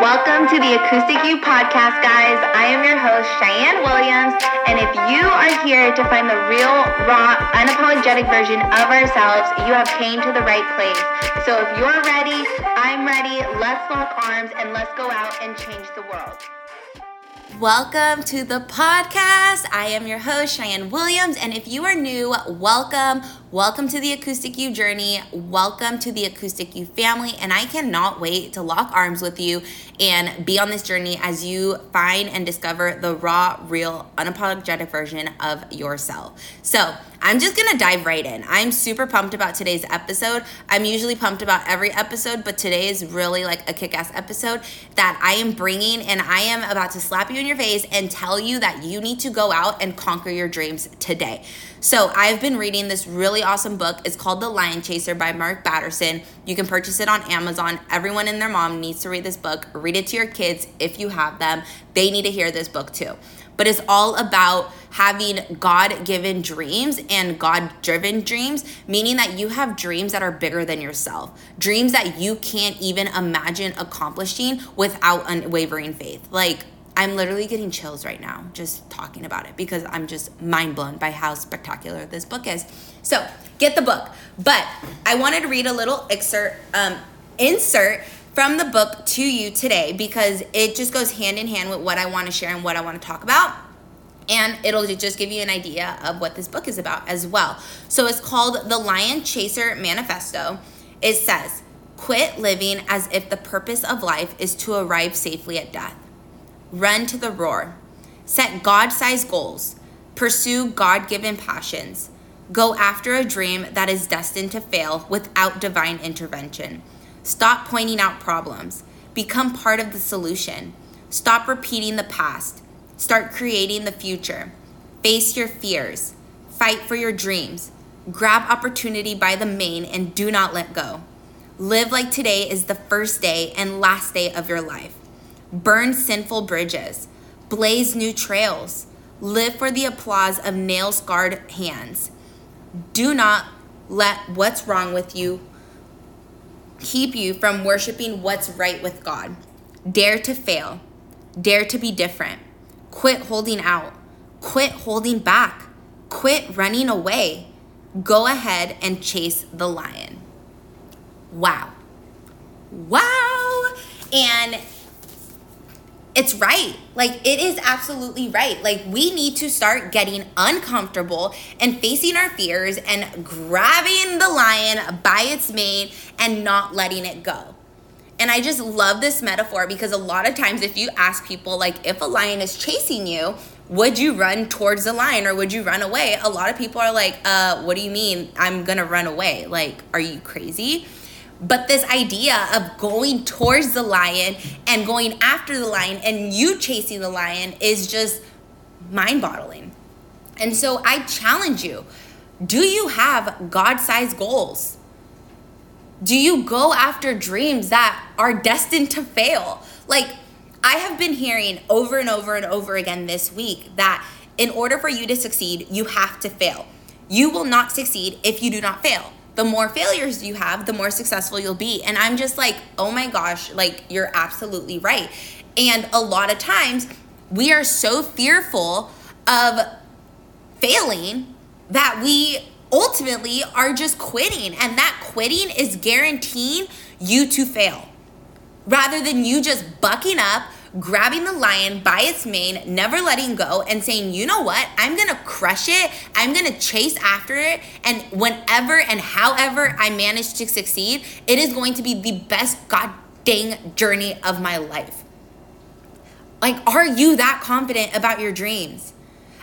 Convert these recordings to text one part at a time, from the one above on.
Welcome to the Acoustic You podcast, guys. I am your host, Cheyenne Williams, and if you are here to find the real, raw, unapologetic version of ourselves, you have came to the right place. So if you're ready, I'm ready. Let's lock arms and let's go out and change the world. Welcome to the podcast. I am your host, Cheyenne Williams. And if you are new, welcome. Welcome to the Acoustic You journey. Welcome to the Acoustic You family. And I cannot wait to lock arms with you and be on this journey as you find and discover the raw, real, unapologetic version of yourself. So, I'm just gonna dive right in. I'm super pumped about today's episode. I'm usually pumped about every episode, but today is really like a kick ass episode that I am bringing, and I am about to slap you in your face and tell you that you need to go out and conquer your dreams today. So, I've been reading this really awesome book. It's called The Lion Chaser by Mark Batterson. You can purchase it on Amazon. Everyone and their mom needs to read this book. Read it to your kids if you have them. They need to hear this book too but it's all about having God given dreams and God driven dreams, meaning that you have dreams that are bigger than yourself, dreams that you can't even imagine accomplishing without unwavering faith. Like, I'm literally getting chills right now just talking about it because I'm just mind blown by how spectacular this book is. So, get the book. But I wanted to read a little excerpt, um, insert from the book to you today because it just goes hand in hand with what I want to share and what I want to talk about. And it'll just give you an idea of what this book is about as well. So it's called The Lion Chaser Manifesto. It says, Quit living as if the purpose of life is to arrive safely at death. Run to the roar. Set God sized goals. Pursue God given passions. Go after a dream that is destined to fail without divine intervention. Stop pointing out problems. Become part of the solution. Stop repeating the past. Start creating the future. Face your fears. Fight for your dreams. Grab opportunity by the mane and do not let go. Live like today is the first day and last day of your life. Burn sinful bridges. Blaze new trails. Live for the applause of nail scarred hands. Do not let what's wrong with you keep you from worshiping what's right with God. Dare to fail. Dare to be different. Quit holding out. Quit holding back. Quit running away. Go ahead and chase the lion. Wow. Wow. And it's right. Like, it is absolutely right. Like, we need to start getting uncomfortable and facing our fears and grabbing the lion by its mane and not letting it go. And I just love this metaphor because a lot of times, if you ask people, like, if a lion is chasing you, would you run towards the lion or would you run away? A lot of people are like, uh, what do you mean I'm gonna run away? Like, are you crazy? But this idea of going towards the lion and going after the lion and you chasing the lion is just mind boggling. And so I challenge you do you have God sized goals? Do you go after dreams that are destined to fail? Like, I have been hearing over and over and over again this week that in order for you to succeed, you have to fail. You will not succeed if you do not fail the more failures you have, the more successful you'll be. And I'm just like, oh my gosh, like you're absolutely right. And a lot of times we are so fearful of failing that we ultimately are just quitting. And that quitting is guaranteeing you to fail rather than you just bucking up grabbing the lion by its mane, never letting go, and saying, you know what? I'm gonna crush it. I'm gonna chase after it. And whenever and however I manage to succeed, it is going to be the best god dang journey of my life. Like, are you that confident about your dreams?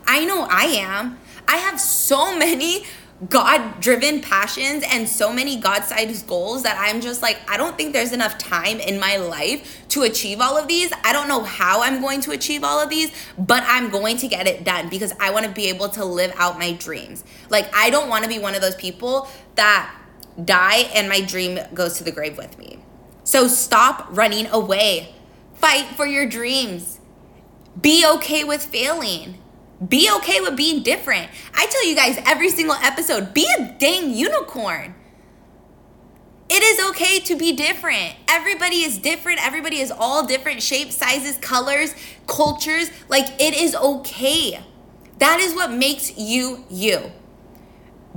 I know I am. I have so many God driven passions and so many God sized goals that I'm just like, I don't think there's enough time in my life to achieve all of these. I don't know how I'm going to achieve all of these, but I'm going to get it done because I want to be able to live out my dreams. Like, I don't want to be one of those people that die and my dream goes to the grave with me. So stop running away. Fight for your dreams. Be okay with failing be okay with being different. I tell you guys every single episode, be a dang unicorn. It is okay to be different. Everybody is different. Everybody is all different shapes, sizes, colors, cultures. Like, it is okay. That is what makes you you.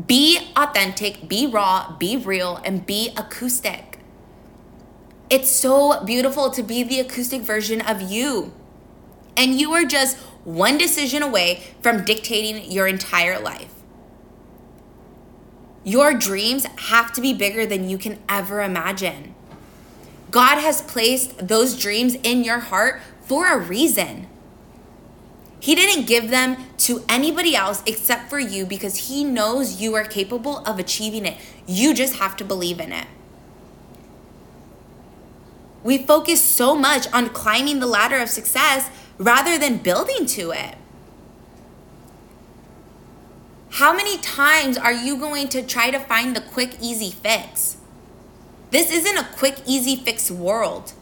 Be authentic, be raw, be real, and be acoustic. It's so beautiful to be the acoustic version of you. And you are just one decision away from dictating your entire life. Your dreams have to be bigger than you can ever imagine. God has placed those dreams in your heart for a reason. He didn't give them to anybody else except for you because He knows you are capable of achieving it. You just have to believe in it. We focus so much on climbing the ladder of success rather than building to it. How many times are you going to try to find the quick, easy fix? This isn't a quick, easy fix world.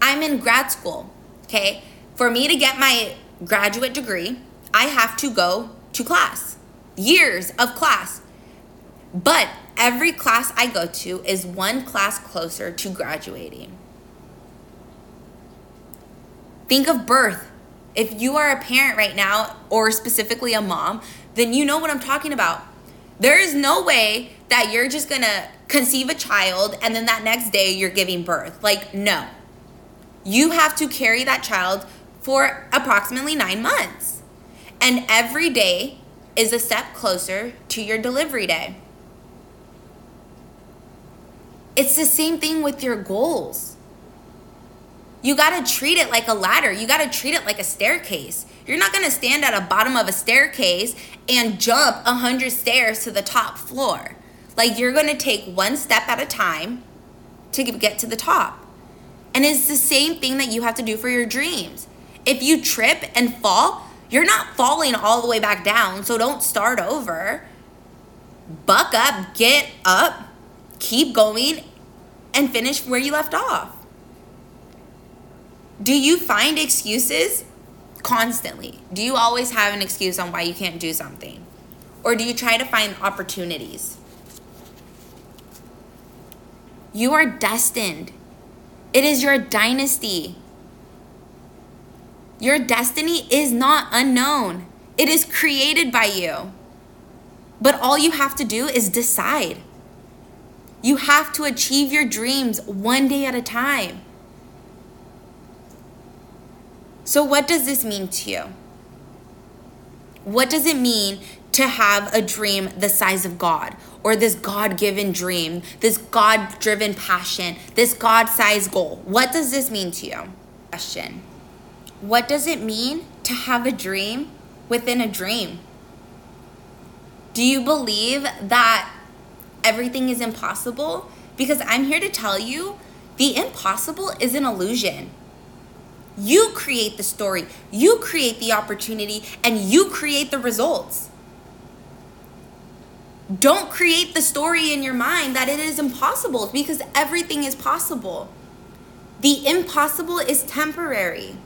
I'm in grad school, okay? For me to get my graduate degree, I have to go to class, years of class. But every class I go to is one class closer to graduating. Think of birth. If you are a parent right now, or specifically a mom, then you know what I'm talking about. There is no way that you're just gonna conceive a child and then that next day you're giving birth. Like, no. You have to carry that child for approximately nine months. And every day is a step closer to your delivery day. It's the same thing with your goals. You got to treat it like a ladder. You got to treat it like a staircase. You're not going to stand at the bottom of a staircase and jump 100 stairs to the top floor. Like you're going to take one step at a time to get to the top. And it's the same thing that you have to do for your dreams. If you trip and fall, you're not falling all the way back down, so don't start over. Buck up, get up, keep going, and finish where you left off. Do you find excuses constantly? Do you always have an excuse on why you can't do something? Or do you try to find opportunities? You are destined. It is your dynasty. Your destiny is not unknown, it is created by you. But all you have to do is decide. You have to achieve your dreams one day at a time. So, what does this mean to you? What does it mean to have a dream the size of God or this God given dream, this God driven passion, this God sized goal? What does this mean to you? Question. What does it mean to have a dream within a dream? Do you believe that everything is impossible? Because I'm here to tell you the impossible is an illusion. You create the story, you create the opportunity, and you create the results. Don't create the story in your mind that it is impossible because everything is possible. The impossible is temporary.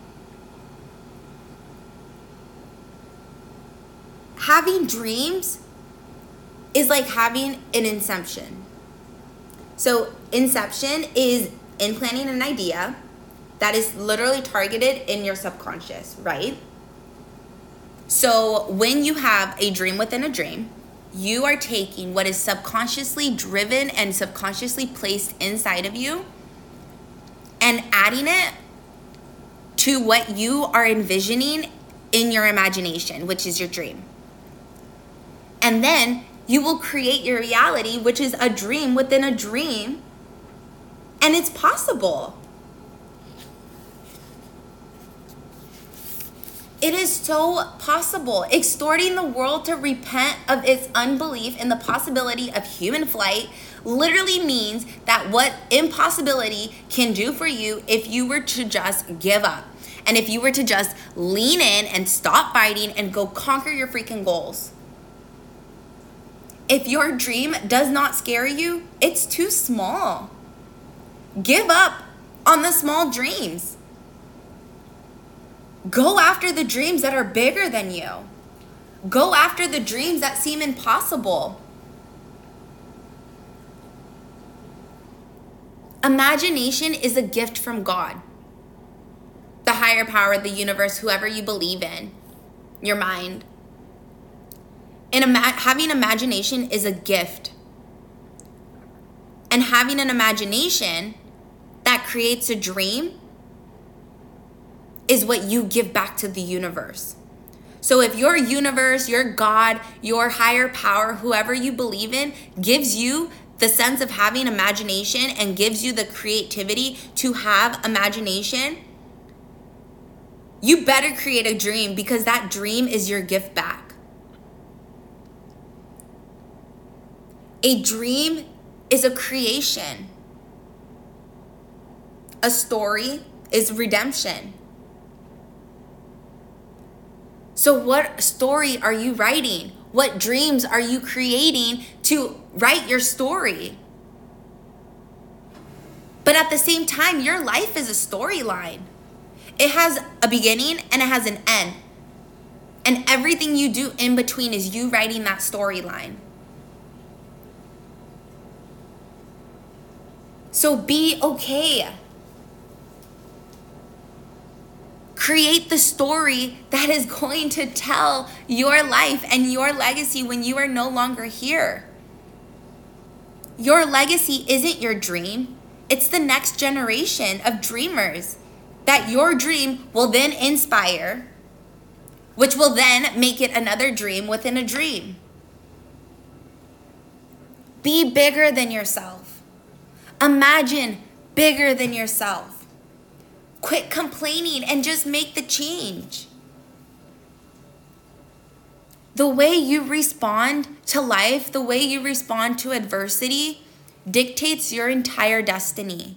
having dreams is like having an inception. So, inception is implanting an idea that is literally targeted in your subconscious, right? So, when you have a dream within a dream, you are taking what is subconsciously driven and subconsciously placed inside of you and adding it to what you are envisioning in your imagination, which is your dream. And then you will create your reality, which is a dream within a dream. And it's possible. It is so possible. Extorting the world to repent of its unbelief in the possibility of human flight literally means that what impossibility can do for you if you were to just give up. And if you were to just lean in and stop fighting and go conquer your freaking goals. If your dream does not scare you, it's too small. Give up on the small dreams. Go after the dreams that are bigger than you. Go after the dreams that seem impossible. Imagination is a gift from God, the higher power, the universe, whoever you believe in, your mind. And ima- having imagination is a gift. And having an imagination that creates a dream is what you give back to the universe. So if your universe, your God, your higher power, whoever you believe in, gives you the sense of having imagination and gives you the creativity to have imagination, you better create a dream because that dream is your gift back. A dream is a creation. A story is redemption. So, what story are you writing? What dreams are you creating to write your story? But at the same time, your life is a storyline. It has a beginning and it has an end. And everything you do in between is you writing that storyline. So be okay. Create the story that is going to tell your life and your legacy when you are no longer here. Your legacy isn't your dream, it's the next generation of dreamers that your dream will then inspire, which will then make it another dream within a dream. Be bigger than yourself. Imagine bigger than yourself. Quit complaining and just make the change. The way you respond to life, the way you respond to adversity, dictates your entire destiny.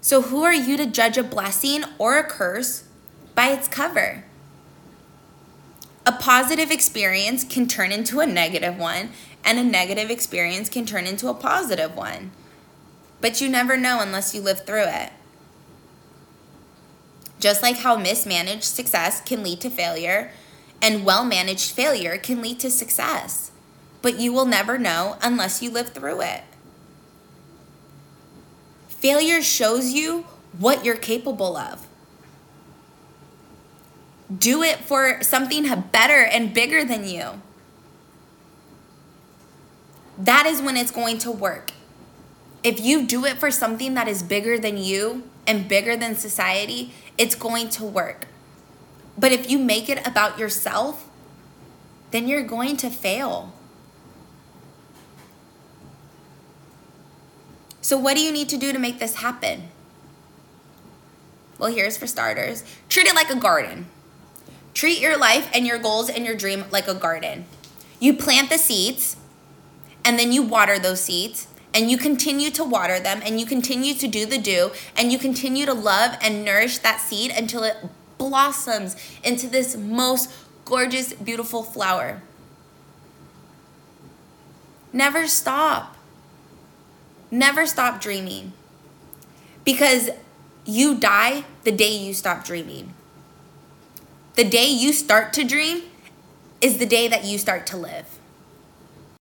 So, who are you to judge a blessing or a curse by its cover? A positive experience can turn into a negative one, and a negative experience can turn into a positive one. But you never know unless you live through it. Just like how mismanaged success can lead to failure and well managed failure can lead to success. But you will never know unless you live through it. Failure shows you what you're capable of. Do it for something better and bigger than you. That is when it's going to work. If you do it for something that is bigger than you and bigger than society, it's going to work. But if you make it about yourself, then you're going to fail. So, what do you need to do to make this happen? Well, here's for starters treat it like a garden. Treat your life and your goals and your dream like a garden. You plant the seeds and then you water those seeds and you continue to water them and you continue to do the do and you continue to love and nourish that seed until it blossoms into this most gorgeous, beautiful flower. Never stop. Never stop dreaming. Because you die the day you stop dreaming. The day you start to dream is the day that you start to live.